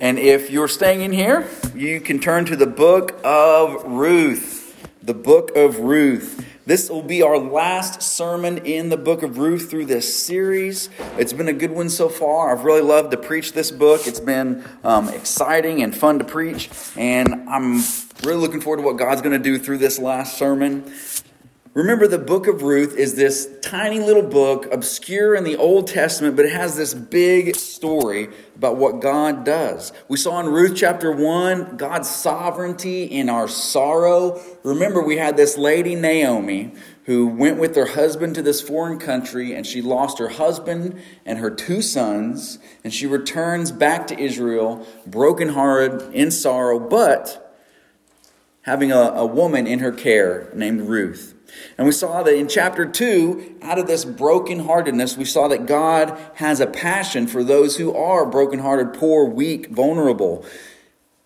And if you're staying in here, you can turn to the book of Ruth. The book of Ruth. This will be our last sermon in the book of Ruth through this series. It's been a good one so far. I've really loved to preach this book. It's been um, exciting and fun to preach. And I'm really looking forward to what God's going to do through this last sermon. Remember, the book of Ruth is this tiny little book, obscure in the Old Testament, but it has this big story about what God does. We saw in Ruth chapter 1 God's sovereignty in our sorrow. Remember, we had this lady, Naomi, who went with her husband to this foreign country, and she lost her husband and her two sons, and she returns back to Israel, brokenhearted, in sorrow, but having a, a woman in her care named Ruth. And we saw that in chapter 2, out of this brokenheartedness, we saw that God has a passion for those who are brokenhearted, poor, weak, vulnerable.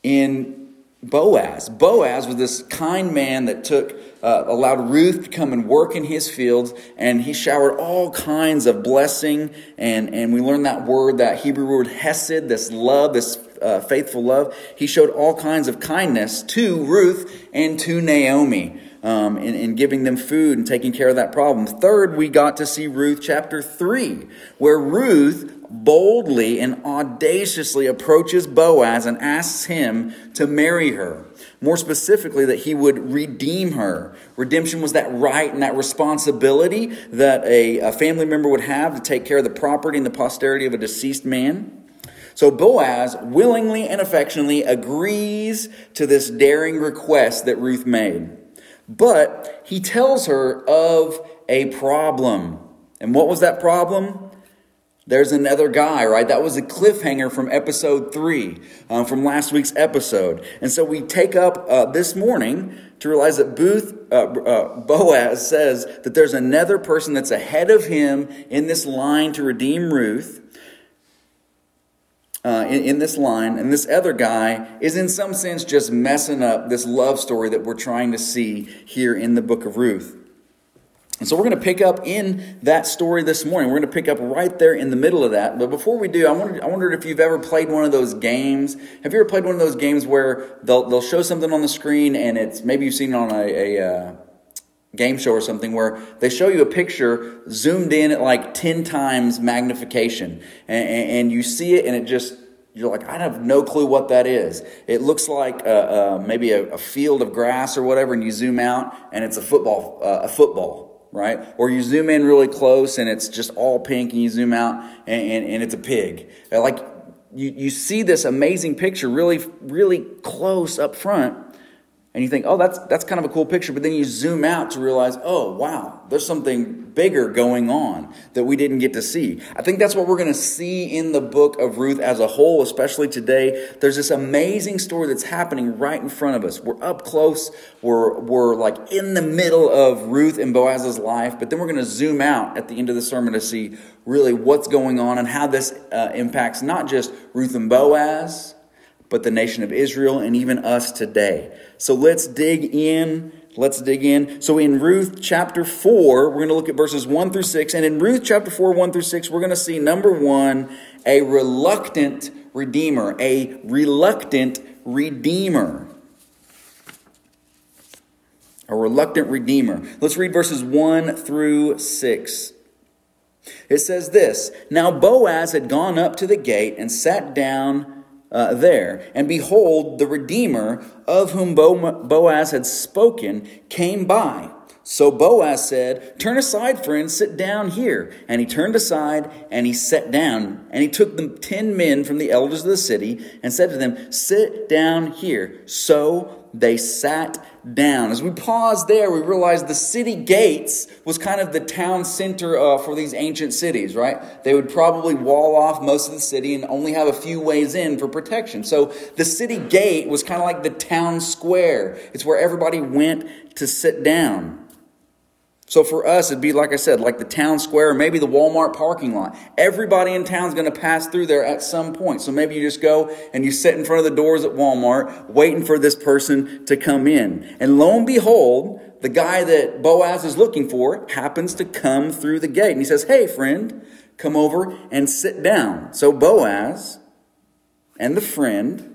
In Boaz, Boaz was this kind man that took, uh, allowed Ruth to come and work in his fields, and he showered all kinds of blessing. And, and we learned that word, that Hebrew word hesed, this love, this uh, faithful love. He showed all kinds of kindness to Ruth and to Naomi um, in, in giving them food and taking care of that problem. Third, we got to see Ruth chapter 3, where Ruth boldly and audaciously approaches Boaz and asks him to marry her. More specifically, that he would redeem her. Redemption was that right and that responsibility that a, a family member would have to take care of the property and the posterity of a deceased man. So Boaz willingly and affectionately agrees to this daring request that Ruth made. But he tells her of a problem. And what was that problem? There's another guy, right? That was a cliffhanger from episode three, um, from last week's episode. And so we take up uh, this morning to realize that Booth, uh, uh, Boaz says that there's another person that's ahead of him in this line to redeem Ruth uh, in, in this line, and this other guy is in some sense just messing up this love story that we're trying to see here in the book of Ruth. And so we're going to pick up in that story this morning. We're going to pick up right there in the middle of that. But before we do, I wondered, I wondered if you've ever played one of those games. Have you ever played one of those games where they'll, they'll show something on the screen and it's maybe you've seen it on a, a uh, game show or something where they show you a picture zoomed in at like 10 times magnification and, and, you see it and it just you're like i have no clue what that is. It looks like a, a, maybe a, a, field of grass or whatever and you zoom out and it's a football uh, a football right? Or you zoom in really close and it's just all pink and you zoom out and, and, and it's a pig. Like you, you see this amazing picture really really close up front and you think, oh, that's, that's kind of a cool picture. But then you zoom out to realize, oh, wow, there's something bigger going on that we didn't get to see. I think that's what we're going to see in the book of Ruth as a whole, especially today. There's this amazing story that's happening right in front of us. We're up close. We're, we're like in the middle of Ruth and Boaz's life. But then we're going to zoom out at the end of the sermon to see really what's going on and how this uh, impacts not just Ruth and Boaz, but the nation of Israel and even us today. So let's dig in. Let's dig in. So in Ruth chapter 4, we're going to look at verses 1 through 6. And in Ruth chapter 4, 1 through 6, we're going to see number one, a reluctant redeemer. A reluctant redeemer. A reluctant redeemer. Let's read verses 1 through 6. It says this Now Boaz had gone up to the gate and sat down uh, there. And behold, the Redeemer, of whom Boaz had spoken, came by. So Boaz said, Turn aside, friend, sit down here. And he turned aside and he sat down. And he took the ten men from the elders of the city and said to them, Sit down here. So they sat down. As we pause there, we realize the city gates was kind of the town center uh, for these ancient cities, right? They would probably wall off most of the city and only have a few ways in for protection. So the city gate was kind of like the town square. It's where everybody went to sit down. So for us, it'd be like I said, like the town square or maybe the Walmart parking lot. Everybody in town is going to pass through there at some point. So maybe you just go and you sit in front of the doors at Walmart waiting for this person to come in. And lo and behold, the guy that Boaz is looking for happens to come through the gate. And he says, Hey, friend, come over and sit down. So Boaz and the friend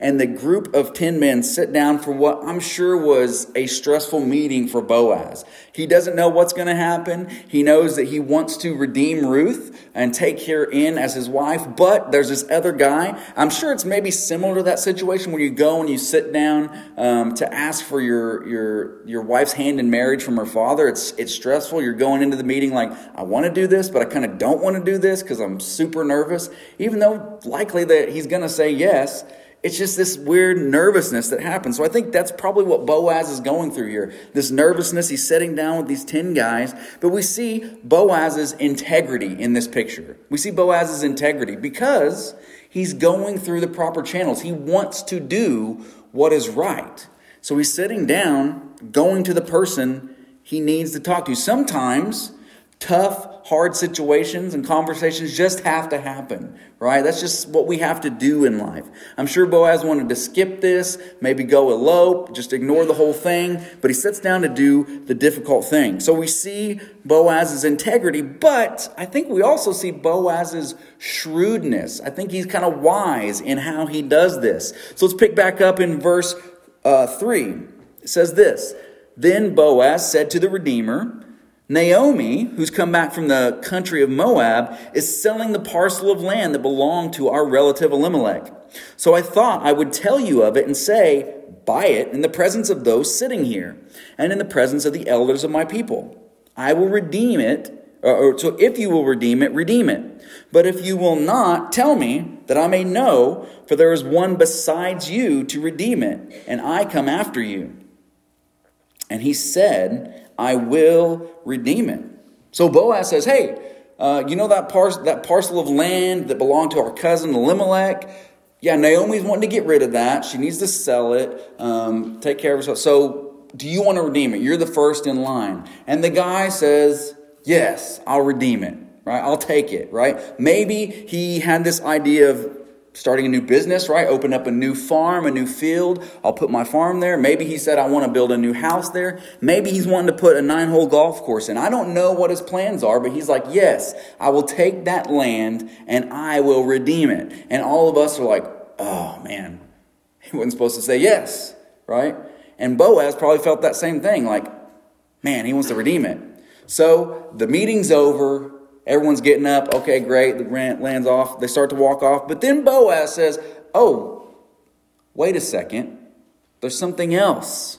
and the group of 10 men sit down for what I'm sure was a stressful meeting for Boaz. He doesn't know what's going to happen. He knows that he wants to redeem Ruth and take her in as his wife, but there's this other guy. I'm sure it's maybe similar to that situation where you go and you sit down um, to ask for your, your, your wife's hand in marriage from her father. It's, it's stressful. You're going into the meeting like, I want to do this, but I kind of don't want to do this because I'm super nervous, even though likely that he's going to say yes. It's just this weird nervousness that happens. So I think that's probably what Boaz is going through here. This nervousness, he's sitting down with these 10 guys, but we see Boaz's integrity in this picture. We see Boaz's integrity because he's going through the proper channels. He wants to do what is right. So he's sitting down, going to the person he needs to talk to. Sometimes tough, hard situations and conversations just have to happen, right? That's just what we have to do in life. I'm sure Boaz wanted to skip this, maybe go elope, just ignore the whole thing, but he sits down to do the difficult thing. So we see Boaz's integrity, but I think we also see Boaz's shrewdness. I think he's kind of wise in how he does this. So let's pick back up in verse uh, 3. It says this Then Boaz said to the Redeemer, Naomi, who's come back from the country of Moab, is selling the parcel of land that belonged to our relative Elimelech. So I thought I would tell you of it and say, Buy it in the presence of those sitting here, and in the presence of the elders of my people. I will redeem it. Or, so if you will redeem it, redeem it. But if you will not, tell me that I may know, for there is one besides you to redeem it, and I come after you. And he said, I will redeem it. So Boaz says, Hey, uh, you know that, par- that parcel of land that belonged to our cousin Elimelech? Yeah, Naomi's wanting to get rid of that. She needs to sell it, um, take care of herself. So, do you want to redeem it? You're the first in line. And the guy says, Yes, I'll redeem it, right? I'll take it, right? Maybe he had this idea of starting a new business, right? Open up a new farm, a new field. I'll put my farm there. Maybe he said, I want to build a new house there. Maybe he's wanting to put a nine hole golf course in. I don't know what his plans are, but he's like, yes, I will take that land and I will redeem it. And all of us are like, oh man, he wasn't supposed to say yes, right? And Boaz probably felt that same thing, like, man, he wants to redeem it. So the meeting's over. Everyone's getting up. Okay, great. The rent lands off. They start to walk off. But then Boaz says, Oh, wait a second. There's something else.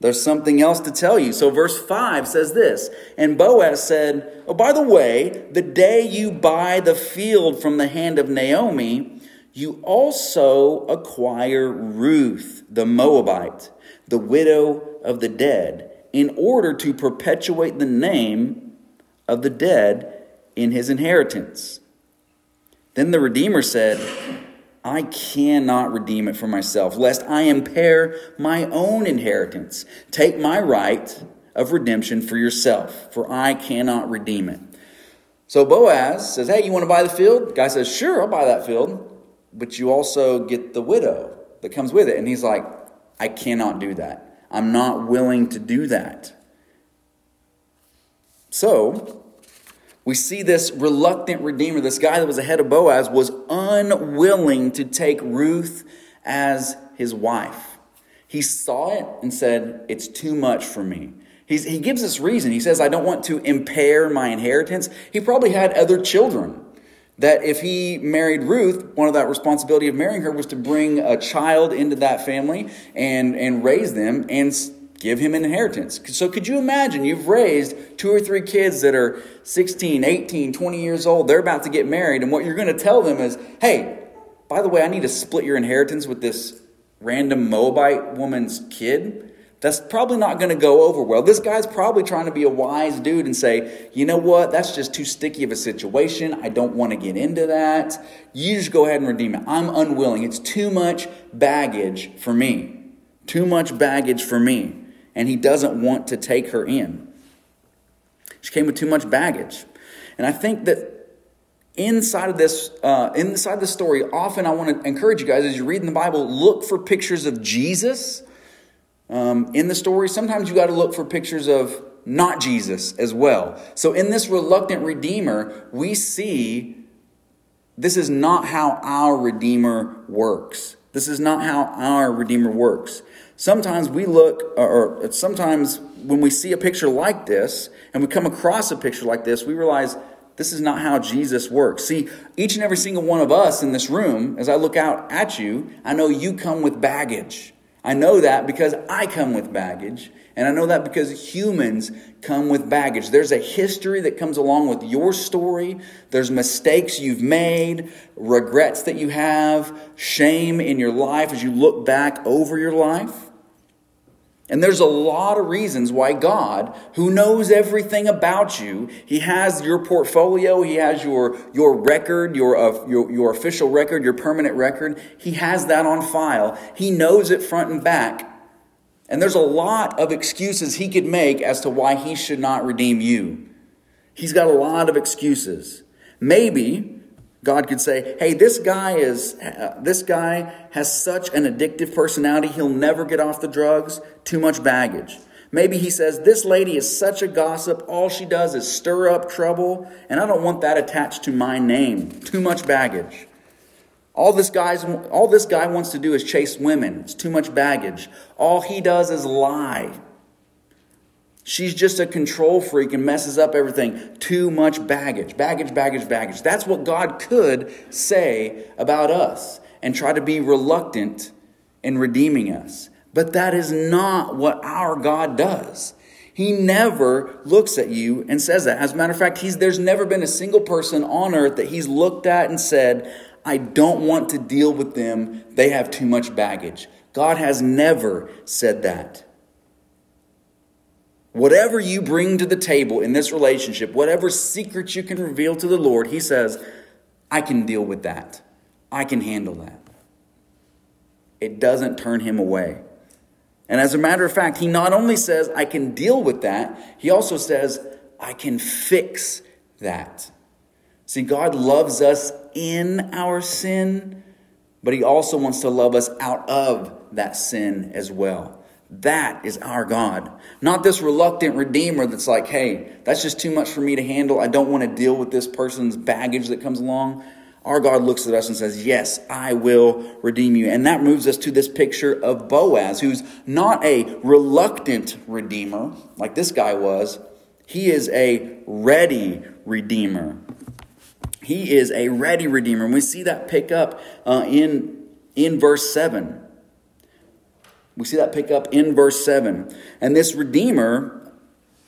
There's something else to tell you. So, verse 5 says this And Boaz said, Oh, by the way, the day you buy the field from the hand of Naomi, you also acquire Ruth, the Moabite, the widow of the dead, in order to perpetuate the name of the dead in his inheritance. Then the Redeemer said, I cannot redeem it for myself, lest I impair my own inheritance. Take my right of redemption for yourself, for I cannot redeem it. So Boaz says, Hey, you want to buy the field? The guy says, Sure, I'll buy that field. But you also get the widow that comes with it. And he's like, I cannot do that. I'm not willing to do that. So, we see this reluctant redeemer, this guy that was ahead of Boaz, was unwilling to take Ruth as his wife. He saw it and said, It's too much for me. He's, he gives this reason. He says, I don't want to impair my inheritance. He probably had other children. That if he married Ruth, one of that responsibility of marrying her was to bring a child into that family and, and raise them and give him an inheritance. So could you imagine you've raised two or three kids that are 16, 18, 20 years old, they're about to get married, and what you're going to tell them is, hey, by the way, I need to split your inheritance with this random Moabite woman's kid. That's probably not going to go over well. This guy's probably trying to be a wise dude and say, you know what, that's just too sticky of a situation. I don't want to get into that. You just go ahead and redeem it. I'm unwilling. It's too much baggage for me. Too much baggage for me and he doesn't want to take her in. She came with too much baggage. And I think that inside of this, uh, inside the story, often I want to encourage you guys as you read in the Bible, look for pictures of Jesus um, in the story. Sometimes you got to look for pictures of not Jesus as well. So in this reluctant redeemer, we see This is not how our Redeemer works. This is not how our Redeemer works. Sometimes we look, or sometimes when we see a picture like this and we come across a picture like this, we realize this is not how Jesus works. See, each and every single one of us in this room, as I look out at you, I know you come with baggage. I know that because I come with baggage. And I know that because humans come with baggage. There's a history that comes along with your story. There's mistakes you've made, regrets that you have, shame in your life as you look back over your life. And there's a lot of reasons why God, who knows everything about you, He has your portfolio, He has your, your record, your, uh, your, your official record, your permanent record. He has that on file. He knows it front and back. And there's a lot of excuses He could make as to why He should not redeem you. He's got a lot of excuses. Maybe God could say, "Hey, this guy is uh, this guy has such an addictive personality, he'll never get off the drugs, too much baggage." Maybe he says, "This lady is such a gossip, all she does is stir up trouble, and I don't want that attached to my name. Too much baggage." All this guy's all this guy wants to do is chase women. It's too much baggage. All he does is lie. She's just a control freak and messes up everything. Too much baggage, baggage, baggage, baggage. That's what God could say about us and try to be reluctant in redeeming us. But that is not what our God does. He never looks at you and says that. As a matter of fact, he's, there's never been a single person on earth that he's looked at and said, I don't want to deal with them. They have too much baggage. God has never said that. Whatever you bring to the table in this relationship, whatever secrets you can reveal to the Lord, He says, I can deal with that. I can handle that. It doesn't turn Him away. And as a matter of fact, He not only says, I can deal with that, He also says, I can fix that. See, God loves us in our sin, but He also wants to love us out of that sin as well. That is our God. Not this reluctant redeemer that's like, hey, that's just too much for me to handle. I don't want to deal with this person's baggage that comes along. Our God looks at us and says, Yes, I will redeem you. And that moves us to this picture of Boaz, who's not a reluctant redeemer like this guy was. He is a ready redeemer. He is a ready redeemer. And we see that pick up uh, in, in verse 7. We see that pick up in verse 7. And this Redeemer,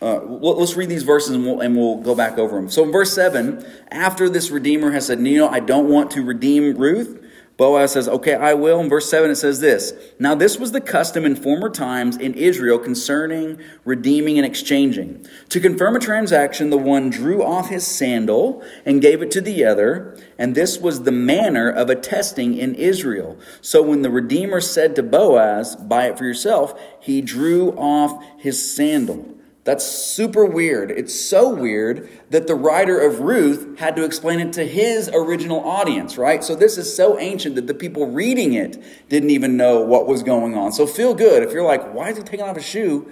uh, let's read these verses and we'll, and we'll go back over them. So in verse 7, after this Redeemer has said, know, I don't want to redeem Ruth, Boaz says, Okay, I will. In verse 7, it says this Now, this was the custom in former times in Israel concerning redeeming and exchanging. To confirm a transaction, the one drew off his sandal and gave it to the other, and this was the manner of attesting in Israel. So when the Redeemer said to Boaz, Buy it for yourself, he drew off his sandal. That's super weird. It's so weird that the writer of Ruth had to explain it to his original audience, right? So this is so ancient that the people reading it didn't even know what was going on. So feel good if you're like, why is he taking off his shoe?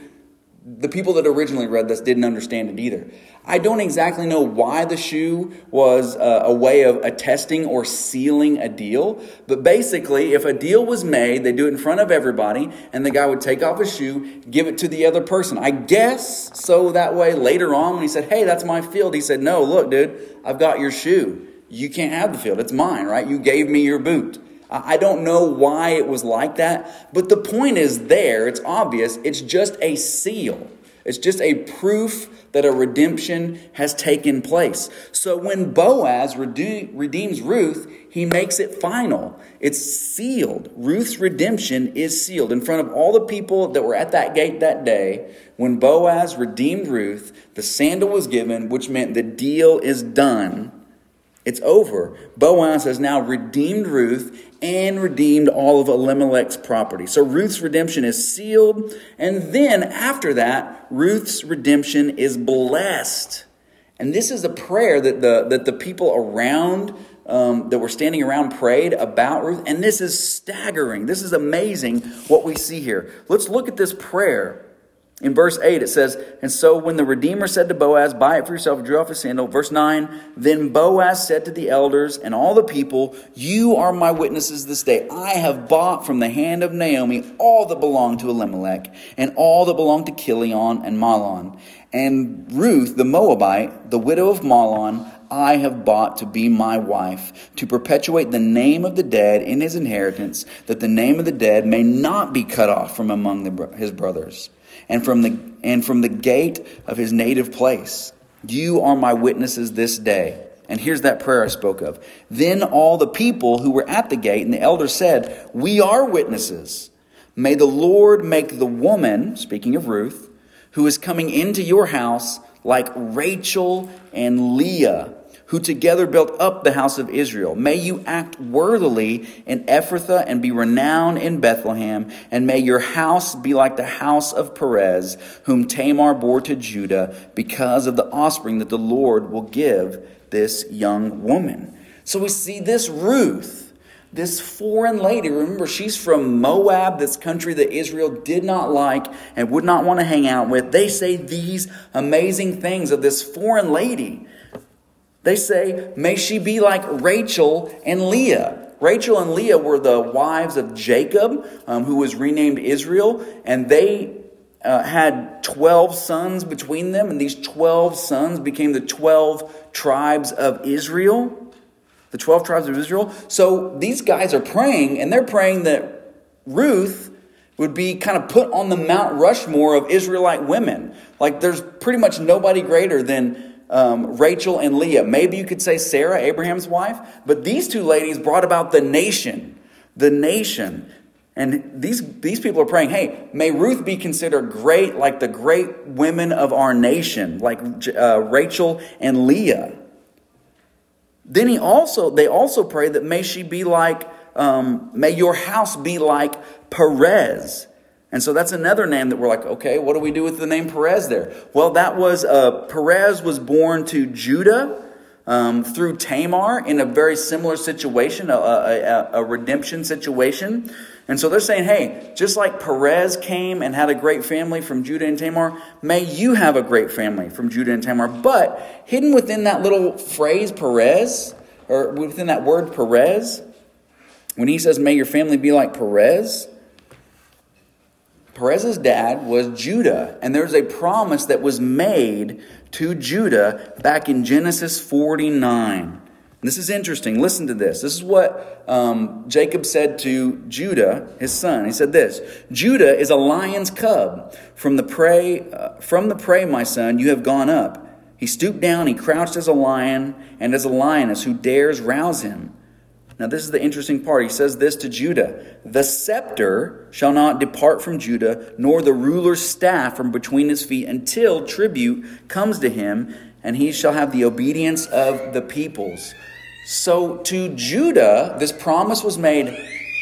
The people that originally read this didn't understand it either. I don't exactly know why the shoe was uh, a way of attesting or sealing a deal, but basically, if a deal was made, they do it in front of everybody, and the guy would take off his shoe, give it to the other person. I guess so that way later on, when he said, Hey, that's my field, he said, No, look, dude, I've got your shoe. You can't have the field. It's mine, right? You gave me your boot. I don't know why it was like that, but the point is there. It's obvious. It's just a seal. It's just a proof that a redemption has taken place. So when Boaz redeems Ruth, he makes it final. It's sealed. Ruth's redemption is sealed in front of all the people that were at that gate that day. When Boaz redeemed Ruth, the sandal was given, which meant the deal is done. It's over. Boaz has now redeemed Ruth and redeemed all of Elimelech's property. So Ruth's redemption is sealed. And then after that, Ruth's redemption is blessed. And this is a prayer that the, that the people around, um, that were standing around prayed about Ruth. And this is staggering. This is amazing what we see here. Let's look at this prayer In verse 8, it says, And so when the Redeemer said to Boaz, Buy it for yourself, drew off his sandal. Verse 9, Then Boaz said to the elders and all the people, You are my witnesses this day. I have bought from the hand of Naomi all that belonged to Elimelech, and all that belonged to Chilion and Mahlon. And Ruth, the Moabite, the widow of Mahlon, I have bought to be my wife, to perpetuate the name of the dead in his inheritance, that the name of the dead may not be cut off from among the, his brothers and from the and from the gate of his native place. You are my witnesses this day. And here's that prayer I spoke of. Then all the people who were at the gate and the elders said, We are witnesses. May the Lord make the woman, speaking of Ruth, who is coming into your house like Rachel and Leah who together built up the house of Israel. May you act worthily in Ephrathah and be renowned in Bethlehem, and may your house be like the house of Perez, whom Tamar bore to Judah, because of the offspring that the Lord will give this young woman. So we see this Ruth this foreign lady, remember, she's from Moab, this country that Israel did not like and would not want to hang out with. They say these amazing things of this foreign lady. They say, May she be like Rachel and Leah. Rachel and Leah were the wives of Jacob, um, who was renamed Israel, and they uh, had 12 sons between them, and these 12 sons became the 12 tribes of Israel. The 12 tribes of Israel. So these guys are praying, and they're praying that Ruth would be kind of put on the Mount Rushmore of Israelite women. Like there's pretty much nobody greater than um, Rachel and Leah. Maybe you could say Sarah, Abraham's wife, but these two ladies brought about the nation. The nation. And these, these people are praying, hey, may Ruth be considered great, like the great women of our nation, like uh, Rachel and Leah. Then he also, they also pray that may she be like, um, may your house be like Perez. And so that's another name that we're like, okay, what do we do with the name Perez there? Well, that was, uh, Perez was born to Judah um, through Tamar in a very similar situation, a, a, a, redemption situation. And so they're saying, hey, just like Perez came and had a great family from Judah and Tamar, may you have a great family from Judah and Tamar. But hidden within that little phrase, Perez, or within that word, Perez, when he says, may your family be like Perez, Perez's dad was Judah, and there's a promise that was made to Judah back in Genesis 49. This is interesting. Listen to this. This is what um, Jacob said to Judah, his son. He said this: Judah is a lion's cub. From the prey, uh, from the prey, my son, you have gone up. He stooped down. He crouched as a lion, and as a lioness who dares rouse him. Now, this is the interesting part. He says this to Judah The scepter shall not depart from Judah, nor the ruler's staff from between his feet, until tribute comes to him, and he shall have the obedience of the peoples. So, to Judah, this promise was made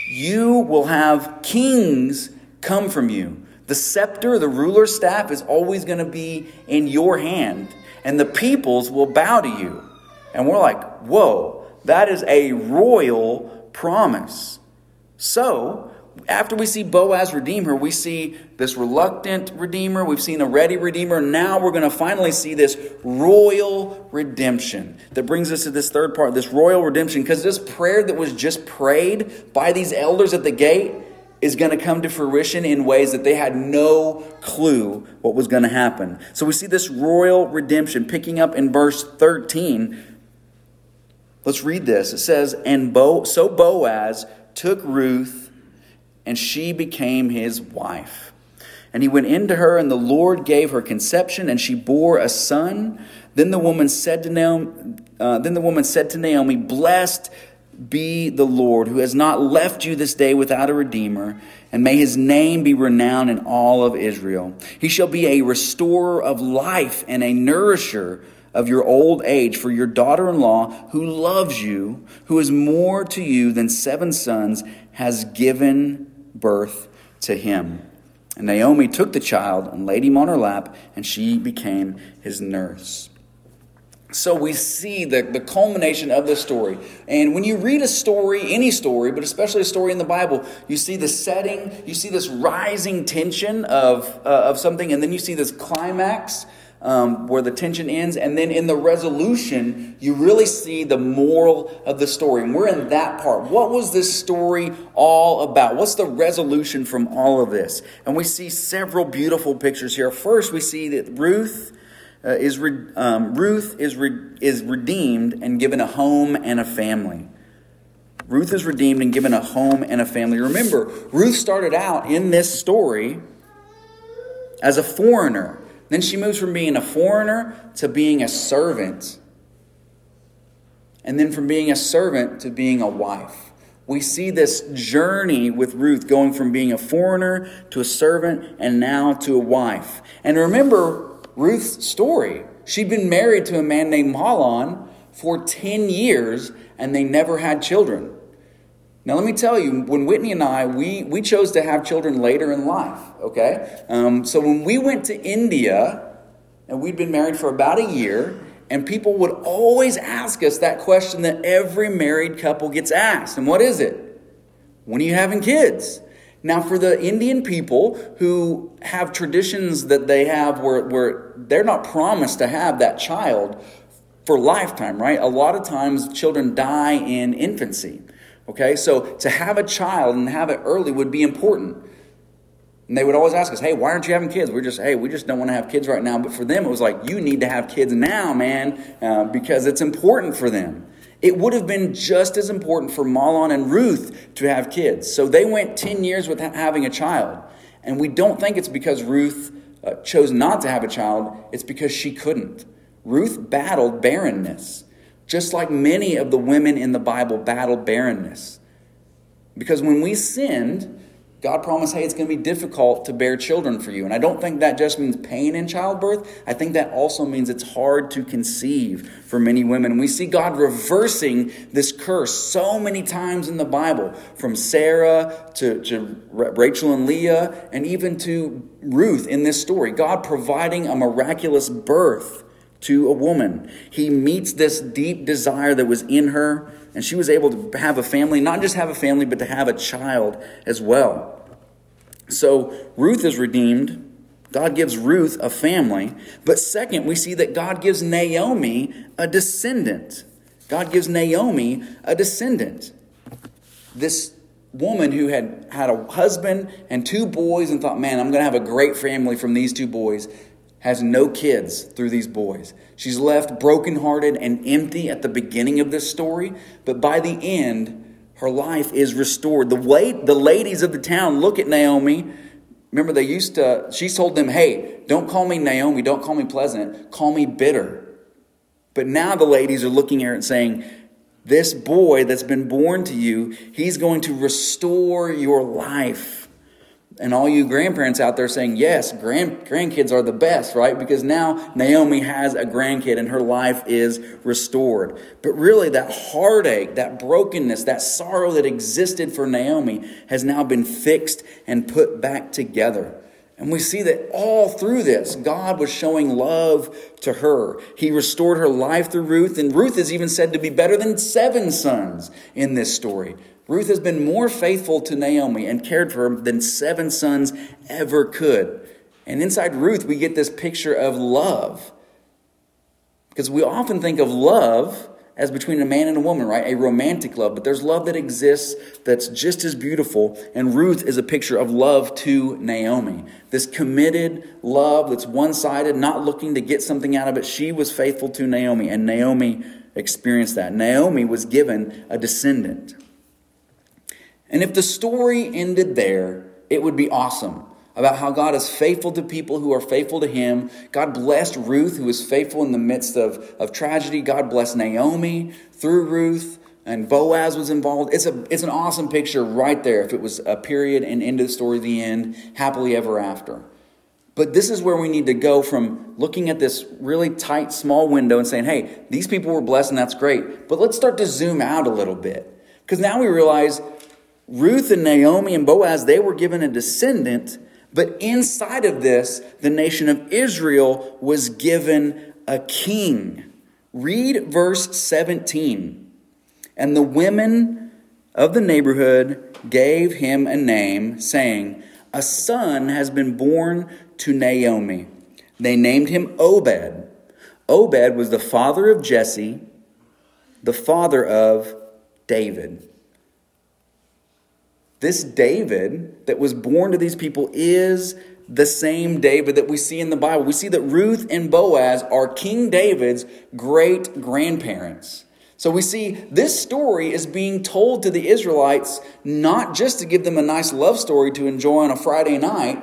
you will have kings come from you. The scepter, the ruler's staff, is always going to be in your hand, and the peoples will bow to you. And we're like, whoa, that is a royal promise. So, after we see Boaz redeem her, we see this reluctant redeemer, we've seen a ready redeemer. Now we're going to finally see this royal redemption that brings us to this third part, this royal redemption, because this prayer that was just prayed by these elders at the gate is going to come to fruition in ways that they had no clue what was going to happen. So we see this royal redemption picking up in verse 13 Let's read this. It says, And Bo, so Boaz took Ruth, and she became his wife. And he went into her, and the Lord gave her conception, and she bore a son. Then the woman said to Naomi, uh, then the woman said to Naomi, Blessed be the Lord, who has not left you this day without a redeemer, and may his name be renowned in all of Israel. He shall be a restorer of life and a nourisher of your old age for your daughter in law, who loves you, who is more to you than seven sons, has given birth to him. And Naomi took the child and laid him on her lap, and she became his nurse. So we see the, the culmination of this story. And when you read a story, any story, but especially a story in the Bible, you see the setting, you see this rising tension of, uh, of something, and then you see this climax um, where the tension ends. And then in the resolution, you really see the moral of the story. And we're in that part. What was this story all about? What's the resolution from all of this? And we see several beautiful pictures here. First, we see that Ruth. Uh, is re- um, Ruth is, re- is redeemed and given a home and a family. Ruth is redeemed and given a home and a family. Remember, Ruth started out in this story as a foreigner. Then she moves from being a foreigner to being a servant. And then from being a servant to being a wife. We see this journey with Ruth going from being a foreigner to a servant and now to a wife. And remember Ruth's story. She'd been married to a man named Mahlon for 10 years and they never had children. Now, let me tell you, when Whitney and I, we, we chose to have children later in life, okay? Um, so when we went to India, and we'd been married for about a year, and people would always ask us that question that every married couple gets asked. And what is it? When are you having kids? Now, for the Indian people who have traditions that they have where, where they're not promised to have that child for lifetime, right? A lot of times children die in infancy. Okay, so to have a child and have it early would be important. And they would always ask us, hey, why aren't you having kids? We're just, hey, we just don't want to have kids right now. But for them, it was like, you need to have kids now, man, uh, because it's important for them. It would have been just as important for Mahlon and Ruth to have kids. So they went 10 years without having a child. And we don't think it's because Ruth uh, chose not to have a child, it's because she couldn't. Ruth battled barrenness just like many of the women in the Bible battled barrenness. Because when we sinned, God promised, hey, it's going to be difficult to bear children for you. And I don't think that just means pain in childbirth. I think that also means it's hard to conceive for many women. And we see God reversing this curse so many times in the Bible, from Sarah to, to Rachel and Leah, and even to Ruth in this story. God providing a miraculous birth to a woman. He meets this deep desire that was in her, and she was able to have a family, not just have a family, but to have a child as well. So Ruth is redeemed. God gives Ruth a family. But second, we see that God gives Naomi a descendant. God gives Naomi a descendant. This woman who had had a husband and two boys and thought, man, I'm going to have a great family from these two boys has no kids through these boys. She's left brokenhearted and empty at the beginning of this story, but by the end, her life is restored. The, way the ladies of the town look at Naomi. Remember, they used to, she told them, hey, don't call me Naomi, don't call me pleasant, call me bitter. But now the ladies are looking at her and saying, this boy that's been born to you, he's going to restore your life. And all you grandparents out there saying, yes, grand, grandkids are the best, right? Because now Naomi has a grandkid and her life is restored. But really, that heartache, that brokenness, that sorrow that existed for Naomi has now been fixed and put back together. And we see that all through this, God was showing love to her. He restored her life through Ruth, and Ruth is even said to be better than seven sons in this story. Ruth has been more faithful to Naomi and cared for her than seven sons ever could. And inside Ruth, we get this picture of love. Because we often think of love as between a man and a woman, right? A romantic love. But there's love that exists that's just as beautiful. And Ruth is a picture of love to Naomi. This committed love that's one sided, not looking to get something out of it. She was faithful to Naomi, and Naomi experienced that. Naomi was given a descendant. And if the story ended there, it would be awesome about how God is faithful to people who are faithful to Him. God blessed Ruth, who was faithful in the midst of, of tragedy. God blessed Naomi through Ruth, and Boaz was involved. It's, a, it's an awesome picture right there if it was a period and end of the story, the end, happily ever after. But this is where we need to go from looking at this really tight, small window and saying, hey, these people were blessed and that's great. But let's start to zoom out a little bit. Because now we realize Ruth and Naomi and Boaz, they were given a descendant, but inside of this, the nation of Israel was given a king. Read verse 17. And the women of the neighborhood gave him a name, saying, A son has been born to Naomi. They named him Obed. Obed was the father of Jesse, the father of David. This David that was born to these people is the same David that we see in the Bible. We see that Ruth and Boaz are King David's great grandparents. So we see this story is being told to the Israelites not just to give them a nice love story to enjoy on a Friday night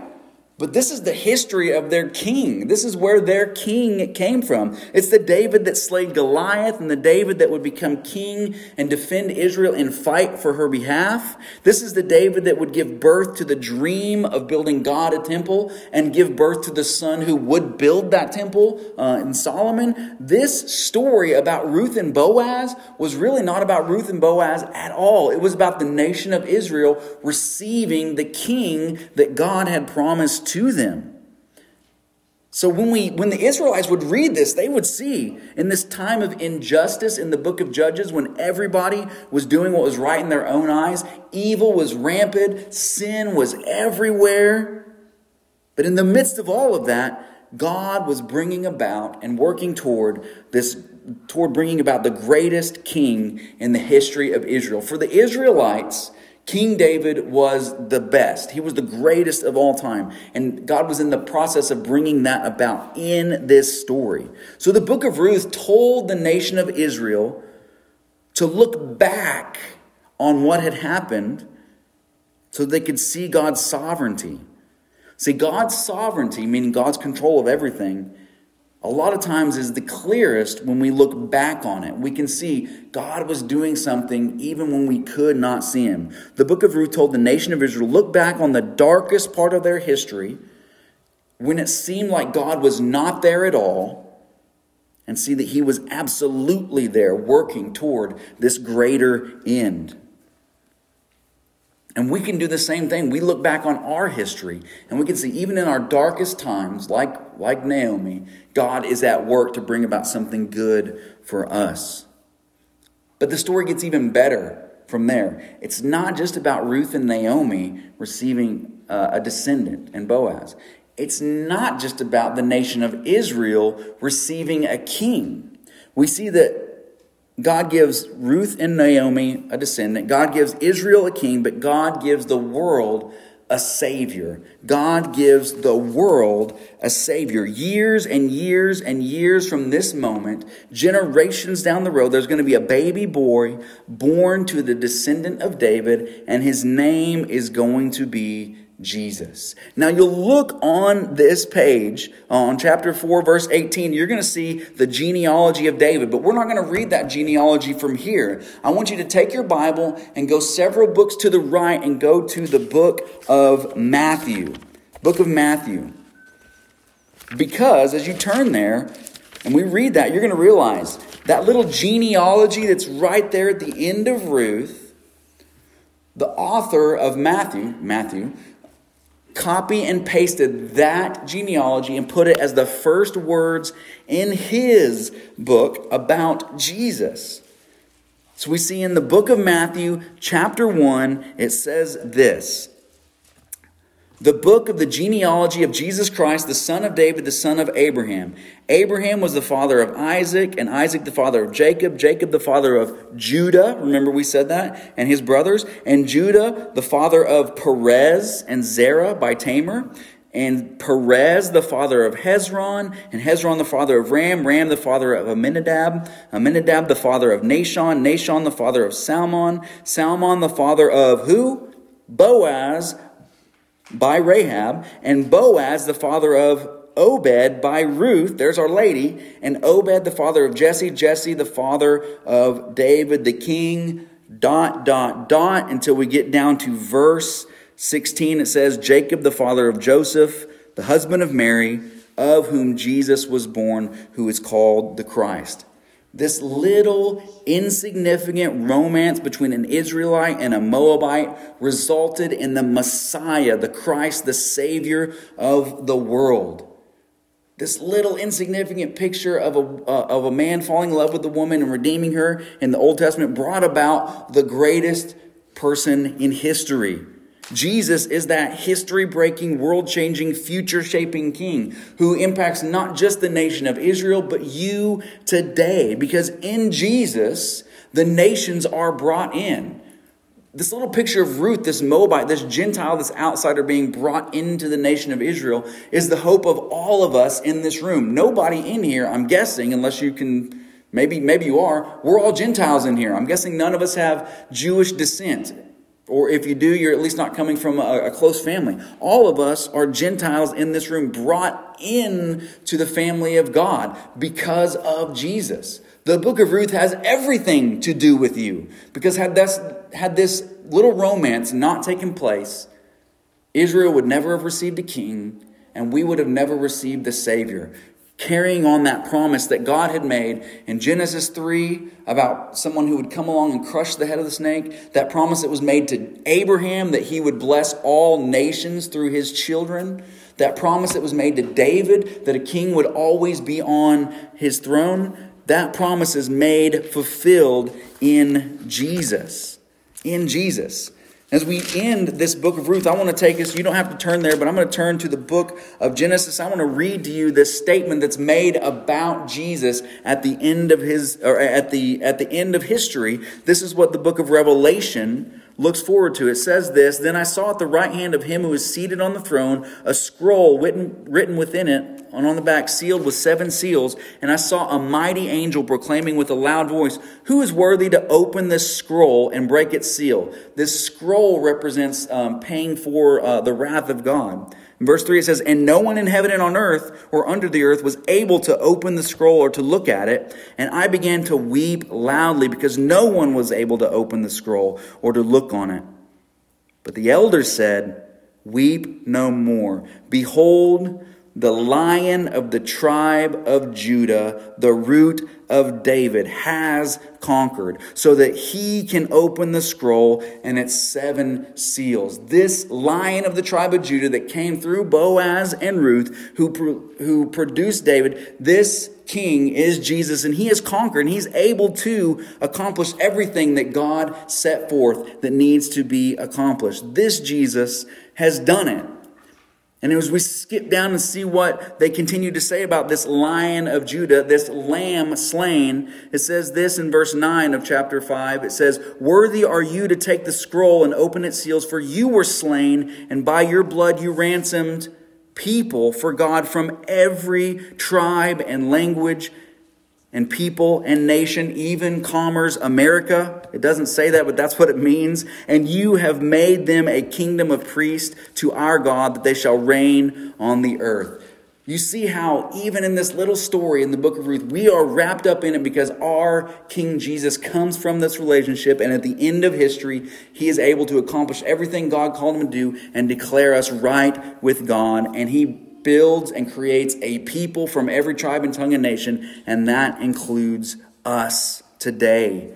but this is the history of their king. This is where their king came from. It's the David that slayed Goliath and the David that would become king and defend Israel and fight for her behalf. This is the David that would give birth to the dream of building God a temple and give birth to the son who would build that temple uh, in Solomon. This story about Ruth and Boaz was really not about Ruth and Boaz at all. It was about the nation of Israel receiving the king that God had promised to them. So when we when the Israelites would read this, they would see in this time of injustice in the book of Judges when everybody was doing what was right in their own eyes, evil was rampant, sin was everywhere. But in the midst of all of that, God was bringing about and working toward this toward bringing about the greatest king in the history of Israel. For the Israelites, King David was the best. He was the greatest of all time. And God was in the process of bringing that about in this story. So the book of Ruth told the nation of Israel to look back on what had happened so they could see God's sovereignty. See, God's sovereignty, meaning God's control of everything, a lot of times is the clearest when we look back on it. We can see God was doing something even when we could not see him. The book of Ruth told the nation of Israel look back on the darkest part of their history when it seemed like God was not there at all and see that he was absolutely there working toward this greater end. And we can do the same thing. We look back on our history and we can see, even in our darkest times, like, like Naomi, God is at work to bring about something good for us. But the story gets even better from there. It's not just about Ruth and Naomi receiving uh, a descendant and Boaz. It's not just about the nation of Israel receiving a king. We see that God gives Ruth and Naomi a descendant. God gives Israel a king, but God gives the world a savior. God gives the world a savior. Years and years and years from this moment, generations down the road, there's going to be a baby boy born to the descendant of David, and his name is going to be Jesus. Now you'll look on this page, on chapter 4, verse 18, you're going to see the genealogy of David, but we're not going to read that genealogy from here. I want you to take your Bible and go several books to the right and go to the book of Matthew. Book of Matthew. Because as you turn there and we read that, you're going to realize that little genealogy that's right there at the end of Ruth, the author of Matthew, Matthew, copy and pasted that genealogy and put it as the first words in his book about Jesus. So we see in the book of Matthew, chapter 1, it says this the book of the genealogy of Jesus Christ, the son of David, the son of Abraham. Abraham was the father of Isaac, and Isaac the father of Jacob, Jacob the father of Judah. Remember, we said that, and his brothers. And Judah, the father of Perez and Zerah by Tamar. And Perez, the father of Hezron, and Hezron, the father of Ram, Ram, the father of Amminadab, Amminadab, the father of Nahshon, Nahshon, the father of Salmon, Salmon, the father of who? Boaz, by Rahab, and Boaz, the father of Obed, by Ruth, there's our lady, and Obed, the father of Jesse, Jesse, the father of David, the king, dot, dot, dot, until we get down to verse 16. It says, Jacob, the father of Joseph, the husband of Mary, of whom Jesus was born, who is called the Christ. This little insignificant romance between an Israelite and a Moabite resulted in the Messiah, the Christ, the Savior of the world. This little insignificant picture of a, uh, of a man falling in love with a woman and redeeming her in the Old Testament brought about the greatest person in history. Jesus is that history breaking, world changing, future shaping king who impacts not just the nation of Israel, but you today. Because in Jesus, the nations are brought in this little picture of Ruth, this Moabite, this Gentile, this outsider being brought into the nation of Israel, is the hope of all of us in this room. Nobody in here, I'm guessing, unless you can, maybe, maybe you are, we're all Gentiles in here. I'm guessing none of us have Jewish descent. Or if you do, you're at least not coming from a, a close family. All of us are Gentiles in this room, brought in to the family of God because of Jesus. The book of Ruth has everything to do with you. Because had this, had this little romance not taken place, Israel would never have received a king, and we would have never received the Savior. Carrying on that promise that God had made in Genesis 3 about someone who would come along and crush the head of the snake, that promise that was made to Abraham that he would bless all nations through his children, that promise that was made to David that a king would always be on his throne that promise is made fulfilled in Jesus. In Jesus. As we end this book of Ruth, I want to take us, you don't have to turn there, but I'm going to turn to the book of Genesis. I want to read to you this statement that's made about Jesus at the end of his or at the at the end of history. This is what the book of Revelation looks forward to. It says this Then I saw at the right hand of him who is seated on the throne a scroll written, written within it, and on the back sealed with seven seals. And I saw a mighty angel proclaiming with a loud voice, Who is worthy to open this scroll and break its seal? This scroll represents um, paying for uh, the wrath of God. In verse 3, it says, And no one in heaven and on earth or under the earth was able to open the scroll or to look at it. And I began to weep loudly because no one was able to open the scroll or to look on it. But the elders said, Weep no more. Behold, the lion of the tribe of Judah, the root of David, has conquered, so that he can open the scroll and its seven seals. This lion of the tribe of Judah that came through Boaz and Ruth, who, who produced David, this king is Jesus, and he has conquered, and he's able to accomplish everything that God set forth that needs to be accomplished. This Jesus has done it. And as we skip down and see what they continue to say about this lion of Judah, this lamb slain, it says this in verse 9 of chapter 5. It says, Worthy are you to take the scroll and open its seals, for you were slain, and by your blood you ransomed people for God from every tribe and language and people and nation, even commerce, America. It doesn't say that, but that's what it means. And you have made them a kingdom of priests to our God, that they shall reign on the earth. You see how, even in this little story in the book of Ruth, we are wrapped up in it because our King Jesus comes from this relationship, and at the end of history, he is able to accomplish everything God called him to do and declare us right with God. And he builds and creates a people from every tribe and tongue and nation, and that includes us today.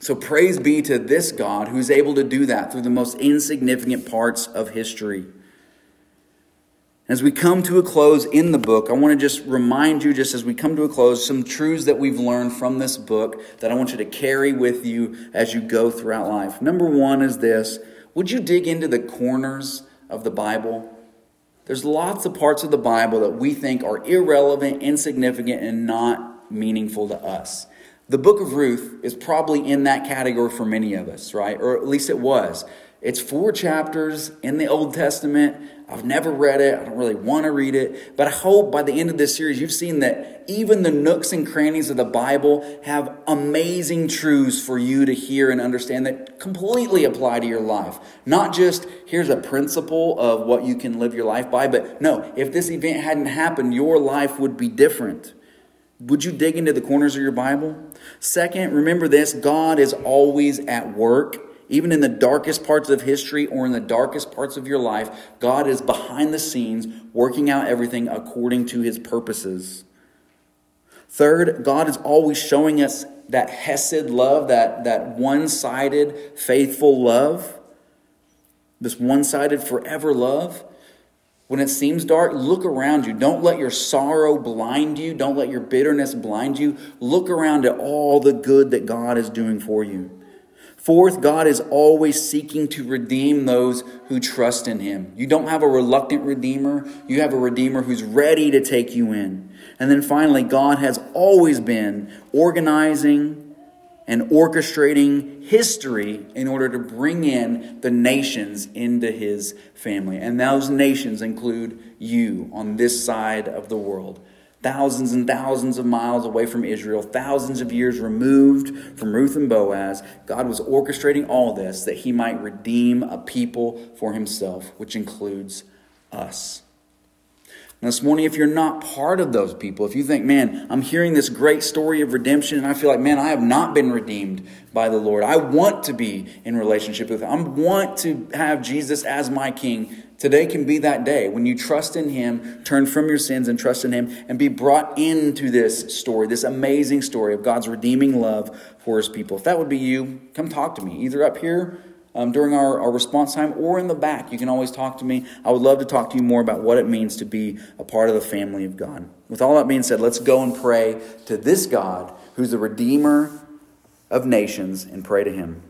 So praise be to this God who's able to do that through the most insignificant parts of history. As we come to a close in the book, I want to just remind you, just as we come to a close, some truths that we've learned from this book that I want you to carry with you as you go throughout life. Number one is this Would you dig into the corners of the Bible? There's lots of parts of the Bible that we think are irrelevant, insignificant, and not meaningful to us. The book of Ruth is probably in that category for many of us, right? Or at least it was. It's four chapters in the Old Testament. I've never read it. I don't really want to read it. But I hope by the end of this series, you've seen that even the nooks and crannies of the Bible have amazing truths for you to hear and understand that completely apply to your life. Not just here's a principle of what you can live your life by, but no, if this event hadn't happened, your life would be different. Would you dig into the corners of your Bible? Second, remember this God is always at work even in the darkest parts of history or in the darkest parts of your life, God is behind the scenes working out everything according to his purposes. Third, God is always showing us that Hesed love, that, that one sided, faithful love, this one sided, forever love. When it seems dark, look around you. Don't let your sorrow blind you. Don't let your bitterness blind you. Look around at all the good that God is doing for you. Fourth, God is always seeking to redeem those who trust in Him. You don't have a reluctant Redeemer, you have a Redeemer who's ready to take you in. And then finally, God has always been organizing and orchestrating history in order to bring in the nations into his family. And those nations include you on this side of the world. Thousands and thousands of miles away from Israel, thousands of years removed from Ruth and Boaz, God was orchestrating all this that he might redeem a people for himself, which includes us. And this morning, if you're not part of those people, if you think, man, I'm hearing this great story of redemption and I feel like, man, I have not been redeemed by the Lord. I want to be in relationship with Him. I want to have Jesus as my King. Today can be that day when you trust in Him, turn from your sins and trust in Him, and be brought into this story, this amazing story of God's redeeming love for His people. If that would be you, come talk to me, either up here um, during our, our response time or in the back. You can always talk to me. I would love to talk to you more about what it means to be a part of the family of God. With all that being said, let's go and pray to this God who's the Redeemer of nations and pray to Him.